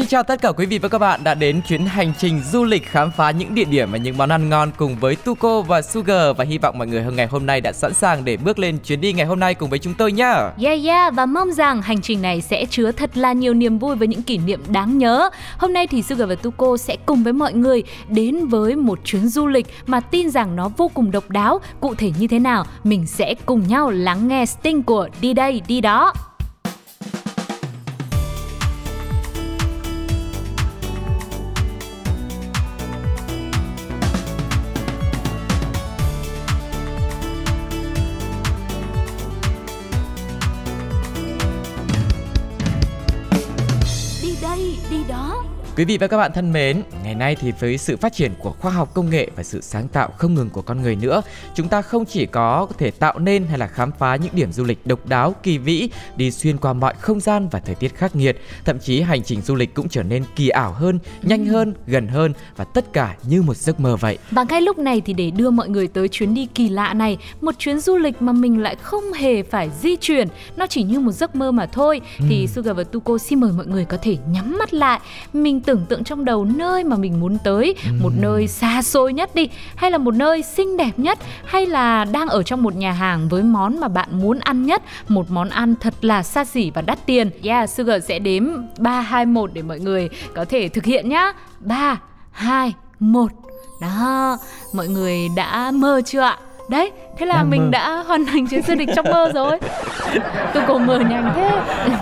Xin chào tất cả quý vị và các bạn đã đến chuyến hành trình du lịch khám phá những địa điểm và những món ăn ngon cùng với Tuko và Sugar và hy vọng mọi người hôm ngày hôm nay đã sẵn sàng để bước lên chuyến đi ngày hôm nay cùng với chúng tôi nhá. Yeah yeah và mong rằng hành trình này sẽ chứa thật là nhiều niềm vui với những kỷ niệm đáng nhớ. Hôm nay thì Sugar và Tuko sẽ cùng với mọi người đến với một chuyến du lịch mà tin rằng nó vô cùng độc đáo. Cụ thể như thế nào, mình sẽ cùng nhau lắng nghe Sting của Đi đây đi đó. Quý vị và các bạn thân mến, ngày nay thì với sự phát triển của khoa học công nghệ và sự sáng tạo không ngừng của con người nữa, chúng ta không chỉ có thể tạo nên hay là khám phá những điểm du lịch độc đáo, kỳ vĩ, đi xuyên qua mọi không gian và thời tiết khắc nghiệt, thậm chí hành trình du lịch cũng trở nên kỳ ảo hơn, nhanh hơn, gần hơn và tất cả như một giấc mơ vậy. Và ngay lúc này thì để đưa mọi người tới chuyến đi kỳ lạ này, một chuyến du lịch mà mình lại không hề phải di chuyển, nó chỉ như một giấc mơ mà thôi, thì Sugar và Tuko xin mời mọi người có thể nhắm mắt lại, mình tưởng tượng trong đầu nơi mà mình muốn tới, một nơi xa xôi nhất đi, hay là một nơi xinh đẹp nhất, hay là đang ở trong một nhà hàng với món mà bạn muốn ăn nhất, một món ăn thật là xa xỉ và đắt tiền. Yeah, Sugar sẽ đếm 3 2 1 để mọi người có thể thực hiện nhá. 3 2 1 đó, mọi người đã mơ chưa ạ? Đấy, thế là Đang mình mơ. đã hoàn thành chuyến du lịch trong mơ rồi. Cố mơ nhanh thế.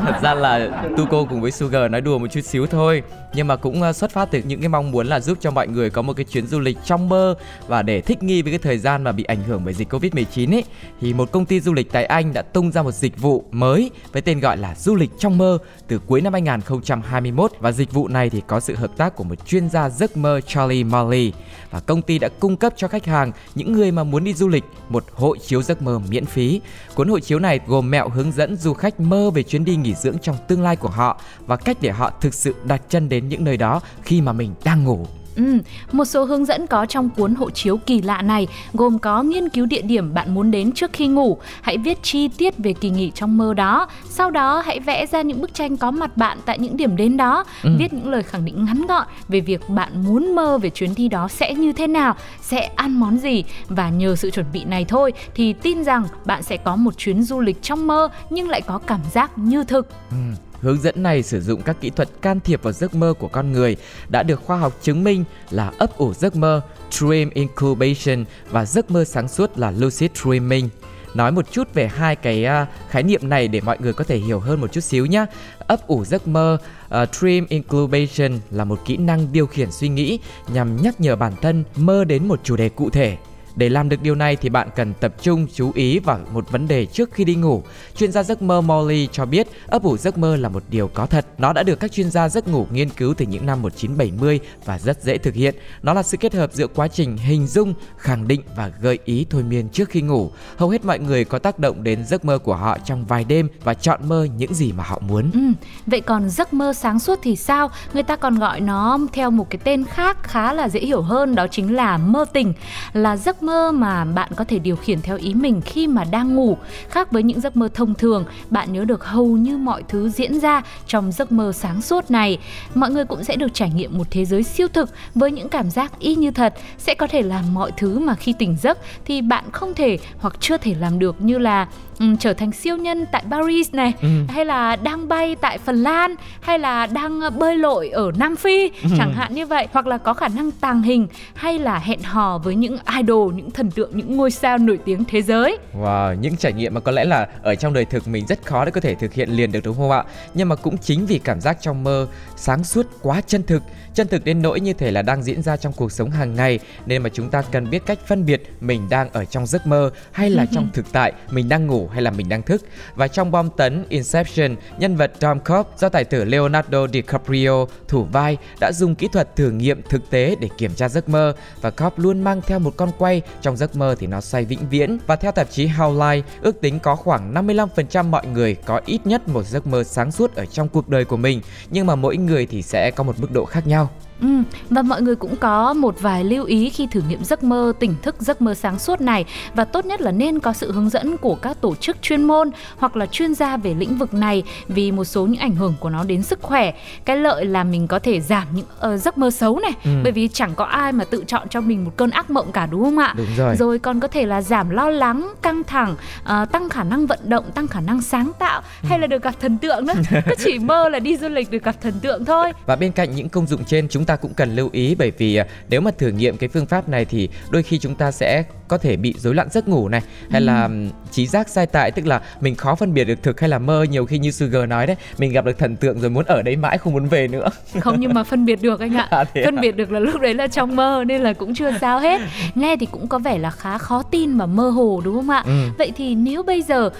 Thật ra là Tuko cùng với Sugar nói đùa một chút xíu thôi. Nhưng mà cũng ờ, xuất phát từ những cái mong muốn là giúp cho mọi người có một cái chuyến du lịch trong mơ Và để thích nghi với cái thời gian mà bị ảnh hưởng bởi dịch Covid-19 ấy Thì một công ty du lịch tại Anh đã tung ra một dịch vụ mới Với tên gọi là du lịch trong mơ từ cuối năm 2021 Và dịch vụ này thì có sự hợp tác của một chuyên gia giấc mơ Charlie Molly Và công ty đã cung cấp cho khách hàng những người mà muốn đi du lịch một hộ chiếu giấc mơ miễn phí Cuốn hộ chiếu này gồm mẹo hướng dẫn du khách mơ về chuyến đi nghỉ dưỡng trong tương lai của họ và cách để họ thực sự đặt chân đến những nơi đó khi mà mình đang ngủ. Ừ, một số hướng dẫn có trong cuốn hộ chiếu kỳ lạ này gồm có nghiên cứu địa điểm bạn muốn đến trước khi ngủ, hãy viết chi tiết về kỳ nghỉ trong mơ đó, sau đó hãy vẽ ra những bức tranh có mặt bạn tại những điểm đến đó, viết những lời khẳng định ngắn gọn về việc bạn muốn mơ về chuyến đi đó sẽ như thế nào, sẽ ăn món gì và nhờ sự chuẩn bị này thôi thì tin rằng bạn sẽ có một chuyến du lịch trong mơ nhưng lại có cảm giác như thực. Ừm, Hướng dẫn này sử dụng các kỹ thuật can thiệp vào giấc mơ của con người đã được khoa học chứng minh là ấp ủ giấc mơ, dream incubation và giấc mơ sáng suốt là lucid dreaming. Nói một chút về hai cái uh, khái niệm này để mọi người có thể hiểu hơn một chút xíu nhé. Ấp ủ giấc mơ, uh, dream incubation là một kỹ năng điều khiển suy nghĩ nhằm nhắc nhở bản thân mơ đến một chủ đề cụ thể. Để làm được điều này thì bạn cần tập trung chú ý vào một vấn đề trước khi đi ngủ. Chuyên gia giấc mơ Molly cho biết ấp ủ giấc mơ là một điều có thật. Nó đã được các chuyên gia giấc ngủ nghiên cứu từ những năm 1970 và rất dễ thực hiện. Nó là sự kết hợp giữa quá trình hình dung, khẳng định và gợi ý thôi miên trước khi ngủ. Hầu hết mọi người có tác động đến giấc mơ của họ trong vài đêm và chọn mơ những gì mà họ muốn. Ừ, vậy còn giấc mơ sáng suốt thì sao? Người ta còn gọi nó theo một cái tên khác khá là dễ hiểu hơn đó chính là mơ tỉnh. Là giấc mơ mơ mà bạn có thể điều khiển theo ý mình khi mà đang ngủ. Khác với những giấc mơ thông thường, bạn nhớ được hầu như mọi thứ diễn ra trong giấc mơ sáng suốt này. Mọi người cũng sẽ được trải nghiệm một thế giới siêu thực với những cảm giác y như thật, sẽ có thể làm mọi thứ mà khi tỉnh giấc thì bạn không thể hoặc chưa thể làm được như là ừm, trở thành siêu nhân tại Paris này Ừ. hay là đang bay tại Phần Lan hay là đang ờ, bơi lội ở Nam Phi chẳng hạn như vậy hoặc là có khả năng tàng hình hay là hẹn hò với những idol những thần tượng những ngôi sao nổi tiếng thế giới Wow, những trải nghiệm mà có lẽ là ở trong đời thực mình rất khó để có thể thực hiện liền được đúng không ạ? Nhưng mà cũng chính vì cảm giác trong mơ sáng suốt quá chân thực, chân thực đến nỗi như thể là đang diễn ra trong cuộc sống hàng ngày nên mà chúng ta cần biết cách phân biệt mình đang ở trong giấc mơ hay là trong thực tại, mình đang ngủ hay là mình đang thức. Và trong bom tấn Inception, nhân vật Tom Cobb do tài tử Leonardo DiCaprio thủ vai đã dùng kỹ thuật thử nghiệm thực tế để kiểm tra giấc mơ và Cobb luôn mang theo một con quay trong giấc mơ thì nó xoay vĩnh viễn và theo tạp chí How Life ước tính có khoảng 55% mọi người có ít nhất một giấc mơ sáng suốt ở trong cuộc đời của mình nhưng mà mỗi người thì sẽ có một mức độ khác nhau. Ừ, và mọi người cũng có một vài lưu ý khi thử nghiệm giấc mơ tỉnh thức giấc mơ sáng suốt này. Và tốt nhất là nên có sự hướng dẫn của các tổ chức chuyên môn hoặc là chuyên gia về lĩnh vực này vì một số những ảnh hưởng của nó đến sức khỏe. Cái lợi là mình có thể giảm những uh, giấc mơ xấu này ừ. bởi vì chẳng có ai mà tự chọn cho mình một cơn ác mộng cả đúng không ạ? Đúng rồi. Rồi còn có thể là giảm lo lắng căng thẳng uh, tăng khả năng vận động tăng khả năng sáng tạo ừ. hay là được gặp thần tượng nữa. Cứ chỉ mơ là đi du lịch được gặp thần tượng thôi. Và bên cạnh những công dụng trên chúng ta cũng cần lưu ý bởi vì à, nếu mà thử nghiệm cái phương pháp này thì đôi khi chúng ta sẽ có thể bị rối loạn giấc ngủ này hay ừ. là trí giác sai tại tức là mình khó phân biệt được thực hay là mơ nhiều khi như Sugar nói đấy mình gặp được thần tượng rồi muốn ở đấy mãi không muốn về nữa không nhưng mà phân biệt được anh ạ à, phân à? biệt được là lúc đấy là trong mơ nên là cũng chưa sao hết nghe thì cũng có vẻ là khá khó tin và mơ hồ đúng không ạ ừ. vậy thì nếu bây giờ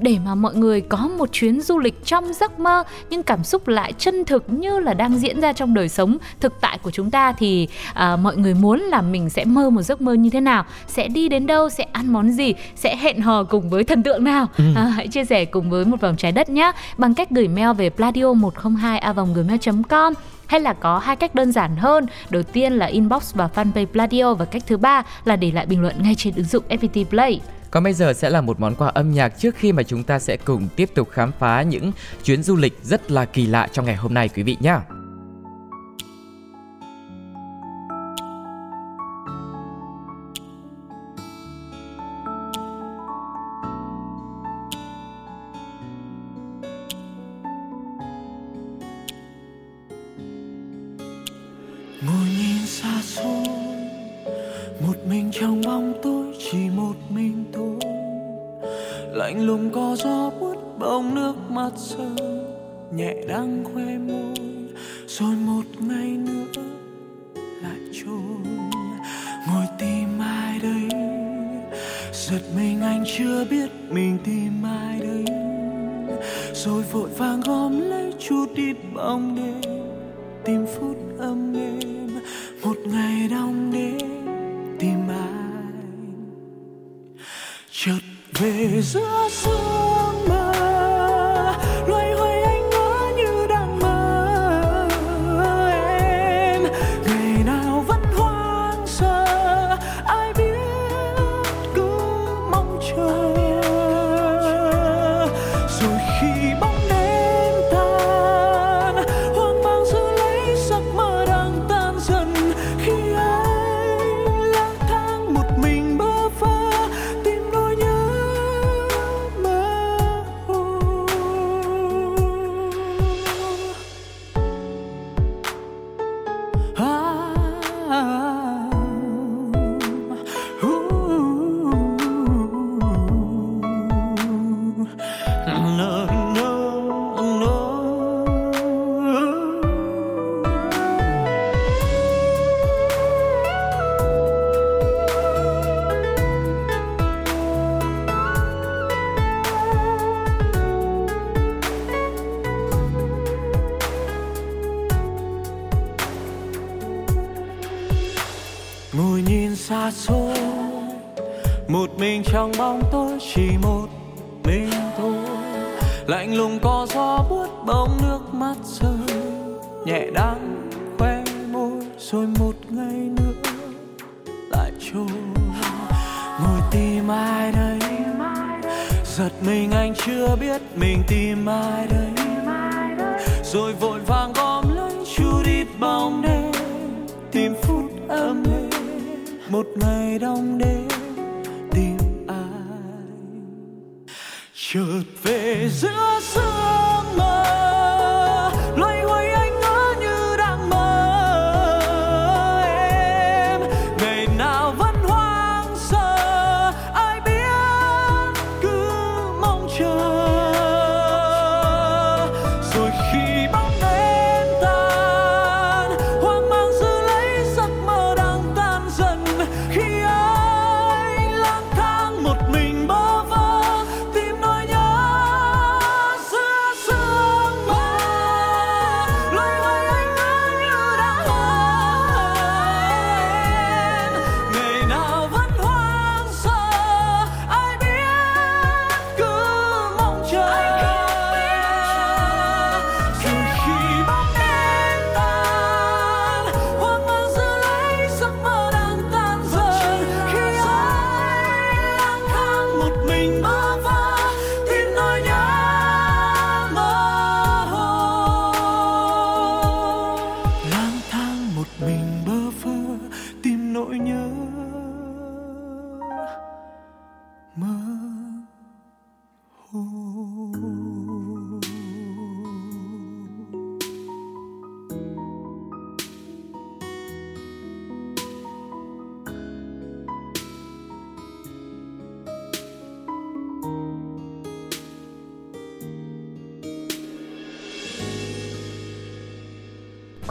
để mà mọi người có một chuyến du lịch trong giấc mơ nhưng cảm xúc lại chân thực như là đang diễn ra trong đời sống thực tại của chúng ta thì à, mọi người muốn là mình sẽ mơ một giấc mơ như thế nào sẽ đi đến đâu sẽ ăn món gì sẽ hẹn hò cùng với thần tượng nào ừ. à, hãy chia sẻ cùng với một vòng trái đất nhé bằng cách gửi mail về pladio 102 a gmail com hay là có hai cách đơn giản hơn. Đầu tiên là inbox và fanpage Pladio và cách thứ ba là để lại bình luận ngay trên ứng dụng FPT Play. Còn bây giờ sẽ là một món quà âm nhạc trước khi mà chúng ta sẽ cùng tiếp tục khám phá những chuyến du lịch rất là kỳ lạ trong ngày hôm nay quý vị nhé. trong bóng tôi, chỉ một mình tôi. Lạnh lùng có gió buốt bông nước mắt rơi, nhẹ đang khoe môi. Rồi một ngày nữa lại trôi, ngồi tìm ai đây? Giật mình anh chưa biết mình tìm ai đây. Rồi vội vàng gom lấy chút ít bóng đêm tìm phút âm êm chợt về giữa sương lạnh lùng có gió buốt bóng nước mắt rơi. Nhẹ đắng khoe môi rồi một ngày nữa lại trôi. Ngồi tìm ai đây? Giật mình anh chưa biết mình tìm ai đây. Rồi vội vàng gom lấy chu đi bóng đêm, tìm phút âm êm một ngày đông đêm chợt về giữa sương love.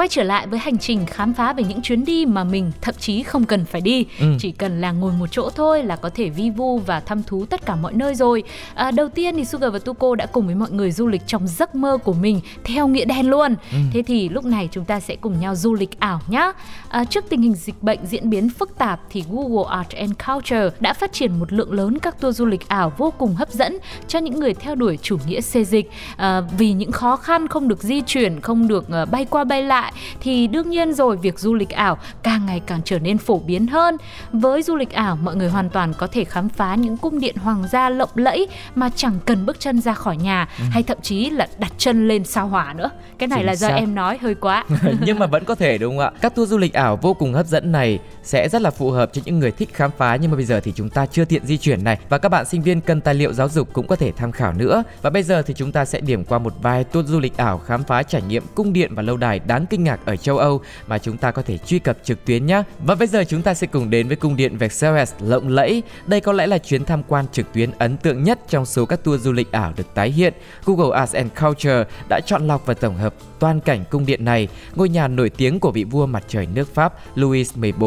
Quay trở lại với hành trình khám phá về những chuyến đi mà mình thậm chí không cần phải đi. Ừ. chỉ cần là ngồi một chỗ thôi là có thể vi vu và thăm thú tất cả mọi nơi rồi. À, đầu tiên thì Sugar và Tuko đã cùng với mọi người du lịch trong giấc mơ của mình theo nghĩa đen luôn. Ừ. thế thì lúc này chúng ta sẽ cùng nhau du lịch ảo nhé à, trước tình hình dịch bệnh diễn biến phức tạp thì Google Art and Culture đã phát triển một lượng lớn các tour du lịch ảo vô cùng hấp dẫn cho những người theo đuổi chủ nghĩa xê dịch. À, vì những khó khăn không được di chuyển không được ờ, bay qua bay lại thì đương nhiên rồi việc du lịch ảo càng ngày càng trở nên phổ biến hơn với du lịch ảo mọi người hoàn toàn có thể khám phá những cung điện hoàng gia lộng lẫy mà chẳng cần bước chân ra khỏi nhà hay thậm chí là đặt chân lên sao hỏa nữa cái này Chính là do xác. em nói hơi quá nhưng mà vẫn có thể đúng không ạ? Các tour du lịch ảo vô cùng hấp dẫn này sẽ rất là phù hợp cho những người thích khám phá nhưng mà bây giờ thì chúng ta chưa tiện di chuyển này và các bạn sinh viên cần tài liệu giáo dục cũng có thể tham khảo nữa. Và bây giờ thì chúng ta sẽ điểm qua một vài tour du lịch ảo khám phá trải nghiệm cung điện và lâu đài đáng kinh ngạc ở châu Âu mà chúng ta có thể truy cập trực tuyến nhé. Và bây giờ chúng ta sẽ cùng đến với cung điện Versailles lộng lẫy. Đây có lẽ là chuyến tham quan trực tuyến ấn tượng nhất trong số các tour du lịch ảo được tái hiện. Google Arts and Culture đã chọn lọc và tổng hợp toàn cảnh cung điện này, ngôi nhà nổi tiếng của vị vua mặt trời nước Pháp Louis XIV.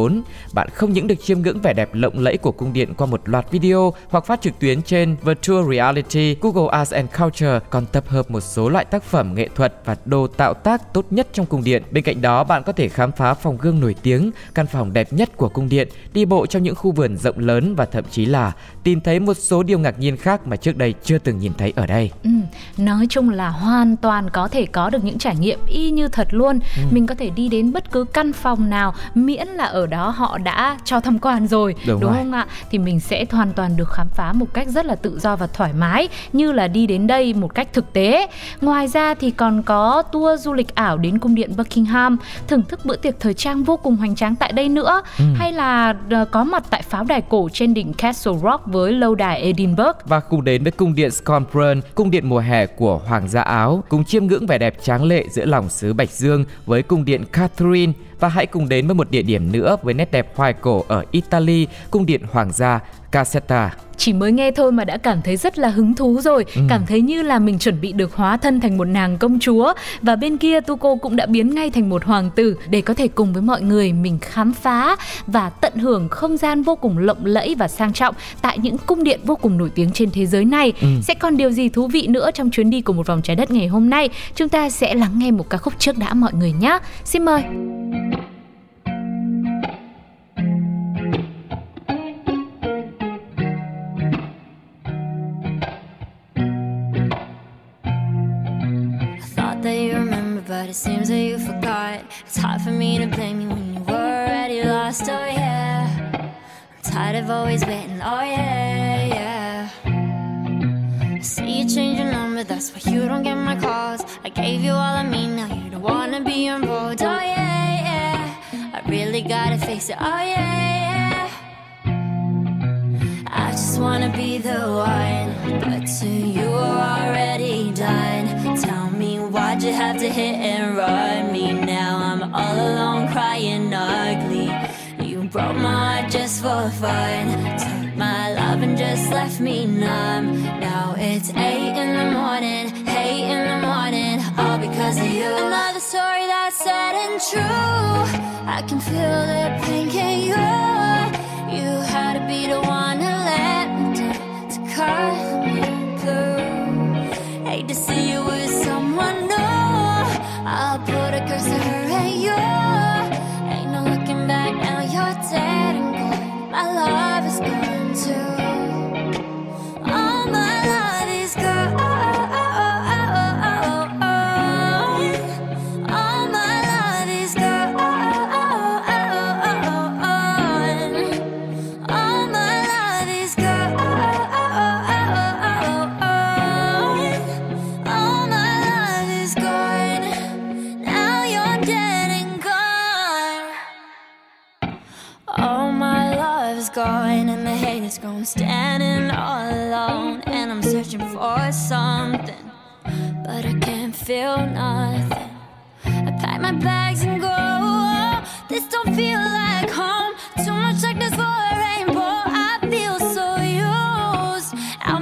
Bạn không những được chiêm ngưỡng vẻ đẹp lộng lẫy của cung điện qua một loạt video hoặc phát trực tuyến trên Virtual Reality, Google Arts and Culture còn tập hợp một số loại tác phẩm nghệ thuật và đồ tạo tác tốt nhất trong cung điện. Bên cạnh đó, bạn có thể khám phá phòng gương nổi tiếng, căn phòng đẹp nhất của cung điện, đi bộ trong những khu vườn rộng lớn và thậm chí là tìm thấy một số điều ngạc nhiên khác mà trước đây chưa từng nhìn thấy ở đây. Ừ, nói chung là hoàn toàn có thể có được những trải nghiệm y như thật luôn. Ừ. Mình có thể đi đến bất cứ căn phòng nào miễn là ở đó họ đã cho tham quan rồi, Đúng rồi. không ạ? Thì mình sẽ hoàn toàn được khám phá một cách rất là tự do và thoải mái như là đi đến đây một cách thực tế. Ngoài ra thì còn có tour du lịch ảo đến cung điện Buckingham, thưởng thức bữa tiệc thời trang vô cùng hoành tráng tại đây nữa, Ừ. hay là ờ, có mặt tại pháo đài cổ trên đỉnh Castle Rock với lâu đài Edinburgh. và cùng đến với cung điện Scotland, cung điện mùa hè của Hoàng gia Áo, cùng chiêm ngưỡng vẻ đẹp tráng lệ giữa lòng xứ Bạch Dương với cung điện Catherine và hãy cùng đến với một địa điểm nữa với nét đẹp hoài cổ ở Italy, cung điện Hoàng gia Caserta. Chỉ mới nghe thôi mà đã cảm thấy rất là hứng thú rồi Ừ. Cảm thấy như là mình chuẩn bị được hóa thân thành một nàng công chúa Và bên kia Tuko cũng đã biến ngay thành một hoàng tử Để có thể cùng với mọi người mình khám phá Và tận hưởng không gian vô cùng lộng lẫy và sang trọng Tại những cung điện vô cùng nổi tiếng trên thế giới này Ừ. Sẽ còn điều gì thú vị nữa trong chuyến đi của một vòng trái đất ngày hôm nay Chúng ta sẽ lắng nghe một ca khúc trước đã mọi người nhé Xin mời it seems that you forgot. It's hard for me to blame you when you were already lost. Oh yeah, I'm tired of always waiting. Oh yeah, yeah. I see you change your number, that's why you don't get my calls. I gave you all of me, now you don't wanna be involved. Oh yeah, yeah. I really gotta face it. Oh yeah, yeah. I just wanna be the one, but to you are already have to hit and run me now? I'm all alone crying ugly. You broke my heart just for fun. Took my love and just left me numb. Now it's eight in the morning, eight in the morning, all because of you. Another story that's sad and true. I can feel the pain, can you? You had to be the one to let me down, to cut me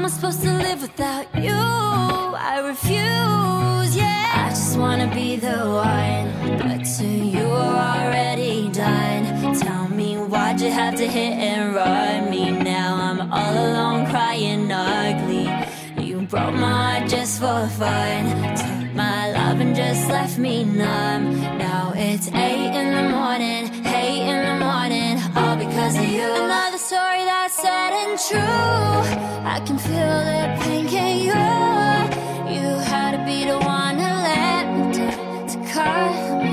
am I supposed to live without you? I refuse. Yeah, I just wanna be the one, but to you are already done. Tell me why'd you have to hit and run me? Now I'm all alone crying ugly. You broke my heart just for fun. Took my love and just left me numb. Now it's eight in the morning, eight in the morning, all because of you. Story that's sad and true. I can feel the pain, can you? You had to be the one to let me down, to cut me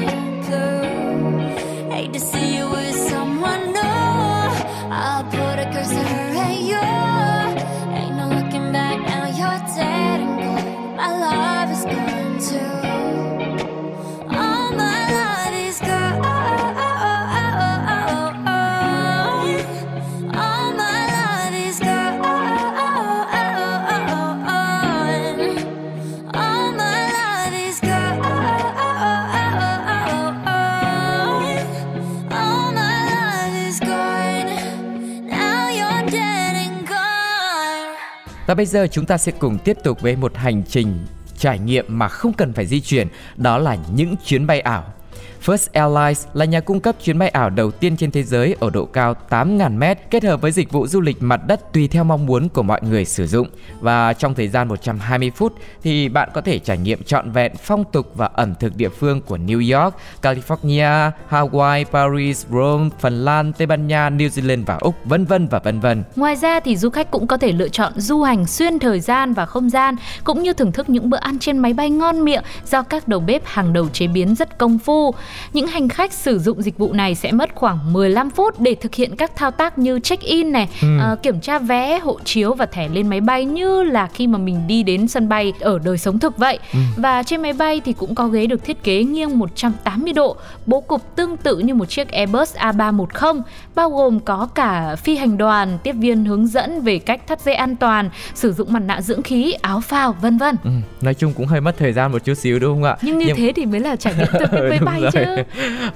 Và bây giờ chúng ta sẽ cùng tiếp tục với một hành trình trải nghiệm mà không cần phải di chuyển, đó là những chuyến bay ảo. First Airlines là nhà cung cấp chuyến bay ảo đầu tiên trên thế giới ở độ cao 8.000m kết hợp với dịch vụ du lịch mặt đất tùy theo mong muốn của mọi người sử dụng. Và trong thời gian 120 phút thì bạn có thể trải nghiệm trọn vẹn phong tục và ẩm thực địa phương của New York, California, Hawaii, Paris, Rome, Phần Lan, Tây Ban Nha, New Zealand và Úc, vân vân và vân vân. Ngoài ra thì du khách cũng có thể lựa chọn du hành xuyên thời gian và không gian cũng như thưởng thức những bữa ăn trên máy bay ngon miệng do các đầu bếp hàng đầu chế biến rất công phu. Những hành khách sử dụng dịch vụ này sẽ mất khoảng 15 phút để thực hiện các thao tác như check-in này, ờ, kiểm tra vé, hộ chiếu và thẻ lên máy bay như là khi mà mình đi đến sân bay ở đời sống thực vậy. Và trên máy bay thì cũng có ghế được thiết kế nghiêng 180 độ, bố cục tương tự như một chiếc Airbus A310, bao gồm có cả phi hành đoàn, tiếp viên hướng dẫn về cách thắt dây an toàn, sử dụng mặt nạ dưỡng khí, áo phao, vân vân. Ừ, nói chung cũng hơi mất thời gian một chút xíu đúng không ạ? Nhưng như thế thì mới là trải nghiệm thực với máy Đúng rồi. chứ.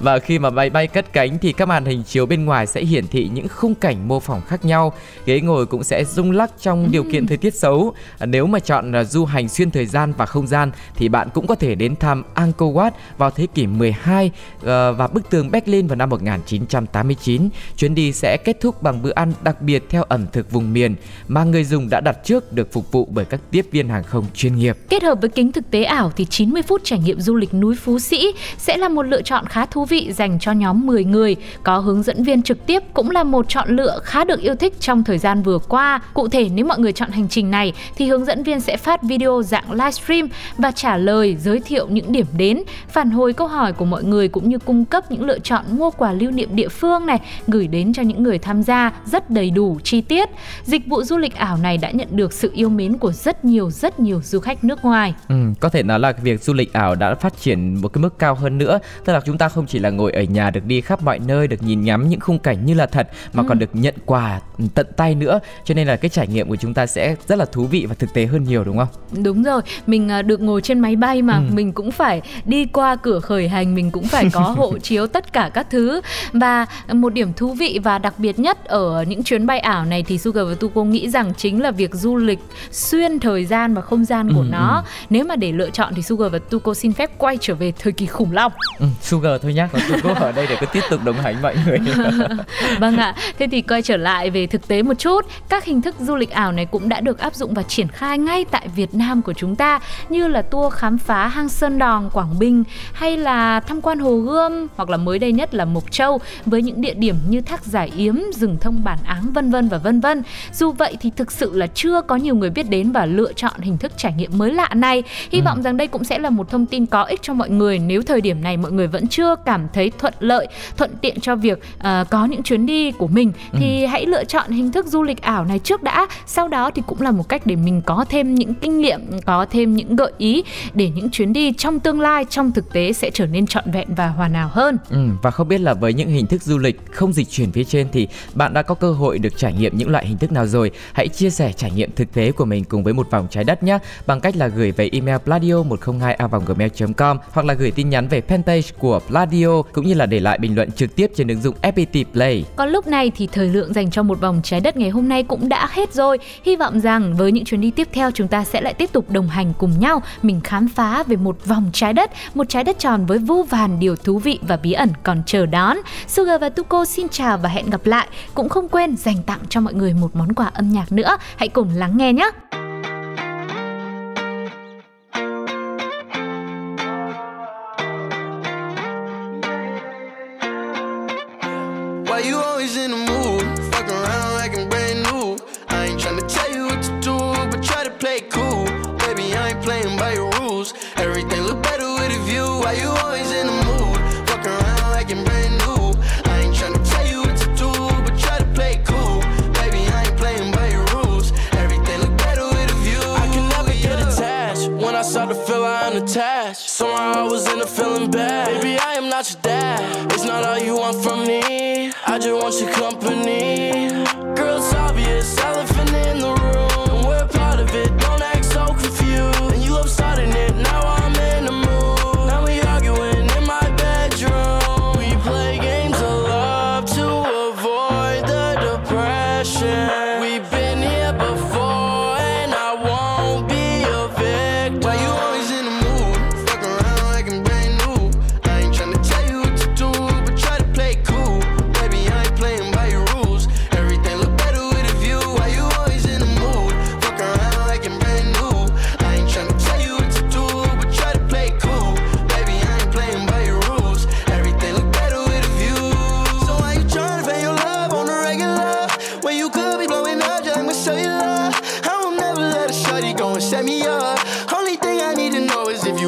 Và khi mà máy bay cất cánh thì các màn hình chiếu bên ngoài sẽ hiển thị những khung cảnh mô phỏng khác nhau. Ghế ngồi cũng sẽ rung lắc trong điều kiện thời tiết xấu. À, Nếu mà chọn là du hành xuyên thời gian và không gian thì bạn cũng có thể đến thăm Angkor Wat vào thế kỷ 12 ờ, và bức tường Berlin vào năm 1989. Chuyến đi sẽ kết thúc bằng bữa ăn đặc biệt theo ẩm thực vùng miền mà người dùng đã đặt trước được phục vụ bởi các tiếp viên hàng không chuyên nghiệp. Kết hợp với kính thực tế ảo thì 90 phút trải nghiệm du lịch núi Phú Sĩ sẽ là một lựa chọn khá thú vị dành cho nhóm 10 người. Có hướng dẫn viên trực tiếp cũng là một chọn lựa khá được yêu thích trong thời gian vừa qua. Cụ thể nếu mọi người chọn hành trình này thì hướng dẫn viên sẽ phát video dạng livestream và trả lời giới thiệu những điểm đến, phản hồi câu hỏi của mọi người cũng như cung cấp những lựa chọn mua quà lưu niệm địa phương này gửi đến cho những người tham gia rất đầy đủ chi tiết. Dịch vụ du lịch ảo này đã nhận được sự yêu mến của rất nhiều rất nhiều du khách nước ngoài. Ừ, có thể nói là việc du lịch ảo đã phát triển một cái mức cao hơn nữa tức là chúng ta không chỉ là ngồi ở nhà được đi khắp mọi nơi được nhìn ngắm những khung cảnh như là thật mà còn được nhận quà tận tay nữa. Cho nên là cái trải nghiệm của chúng ta sẽ rất là thú vị và thực tế hơn nhiều đúng không? Đúng rồi, mình à, được ngồi trên máy bay mà. Mình cũng phải đi qua cửa khởi hành, mình cũng phải có hộ chiếu tất cả các thứ. Và một điểm thú vị và đặc biệt nhất ở những chuyến bay ảo này thì Sugar và Tuko nghĩ rằng chính là việc du lịch xuyên thời gian và không gian của Ừ, nó. Nếu mà để lựa chọn thì Sugar và Tuko xin phép quay trở về thời kỳ khủng long. Ừ, sugar thôi nhá. Còn tôi có ở đây để cứ tiếp tục đồng hành mọi người. Vâng ạ, thế thì quay trở lại về thực tế một chút, các hình thức du lịch ảo này cũng đã được áp dụng và triển khai ngay tại Việt Nam của chúng ta như là tour khám phá hang Sơn Đòn, Quảng Bình hay là tham quan Hồ Gươm hoặc là mới đây nhất là Mộc Châu với những địa điểm như Thác Giải Yếm, rừng thông bản áng vân vân và vân vân. Dù vậy thì thực sự là chưa có nhiều người biết đến và lựa chọn hình thức trải nghiệm mới lạ này. Hy vọng rằng đây cũng sẽ là một thông tin có ích cho mọi người nếu thời điểm này mọi người vẫn chưa cảm thấy thuận lợi thuận tiện cho việc uh, có những chuyến đi của mình ừ. thì hãy lựa chọn hình thức du lịch ảo này trước đã. Sau đó thì cũng là một cách để mình có thêm những kinh nghiệm có thêm những gợi ý để những chuyến đi trong tương lai trong thực tế sẽ trở nên trọn vẹn và hoàn hảo hơn. Ừ, và không biết là với những hình thức du lịch không dịch chuyển phía trên thì bạn đã có cơ hội được trải nghiệm những loại hình thức nào rồi? Hãy chia sẻ trải nghiệm thực tế của mình cùng với một vòng trái đất nhé bằng cách là gửi về email pladio 102 a gmail com hoặc là gửi tin nhắn về pente fanpage của Pladio cũng như là để lại bình luận trực tiếp trên ứng dụng FPT Play. Còn lúc này thì thời lượng dành cho một vòng trái đất ngày hôm nay cũng đã hết rồi. Hy vọng rằng với những chuyến đi tiếp theo chúng ta sẽ lại tiếp tục đồng hành cùng nhau mình khám phá về một vòng trái đất, một trái đất tròn với vô vàn điều thú vị và bí ẩn còn chờ đón. Sugar và Tuko xin chào và hẹn gặp lại. Cũng không quên dành tặng cho mọi người một món quà âm nhạc nữa. Hãy cùng lắng nghe nhé.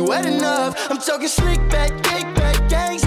wet enough. I'm talking slick back, kick back, gang.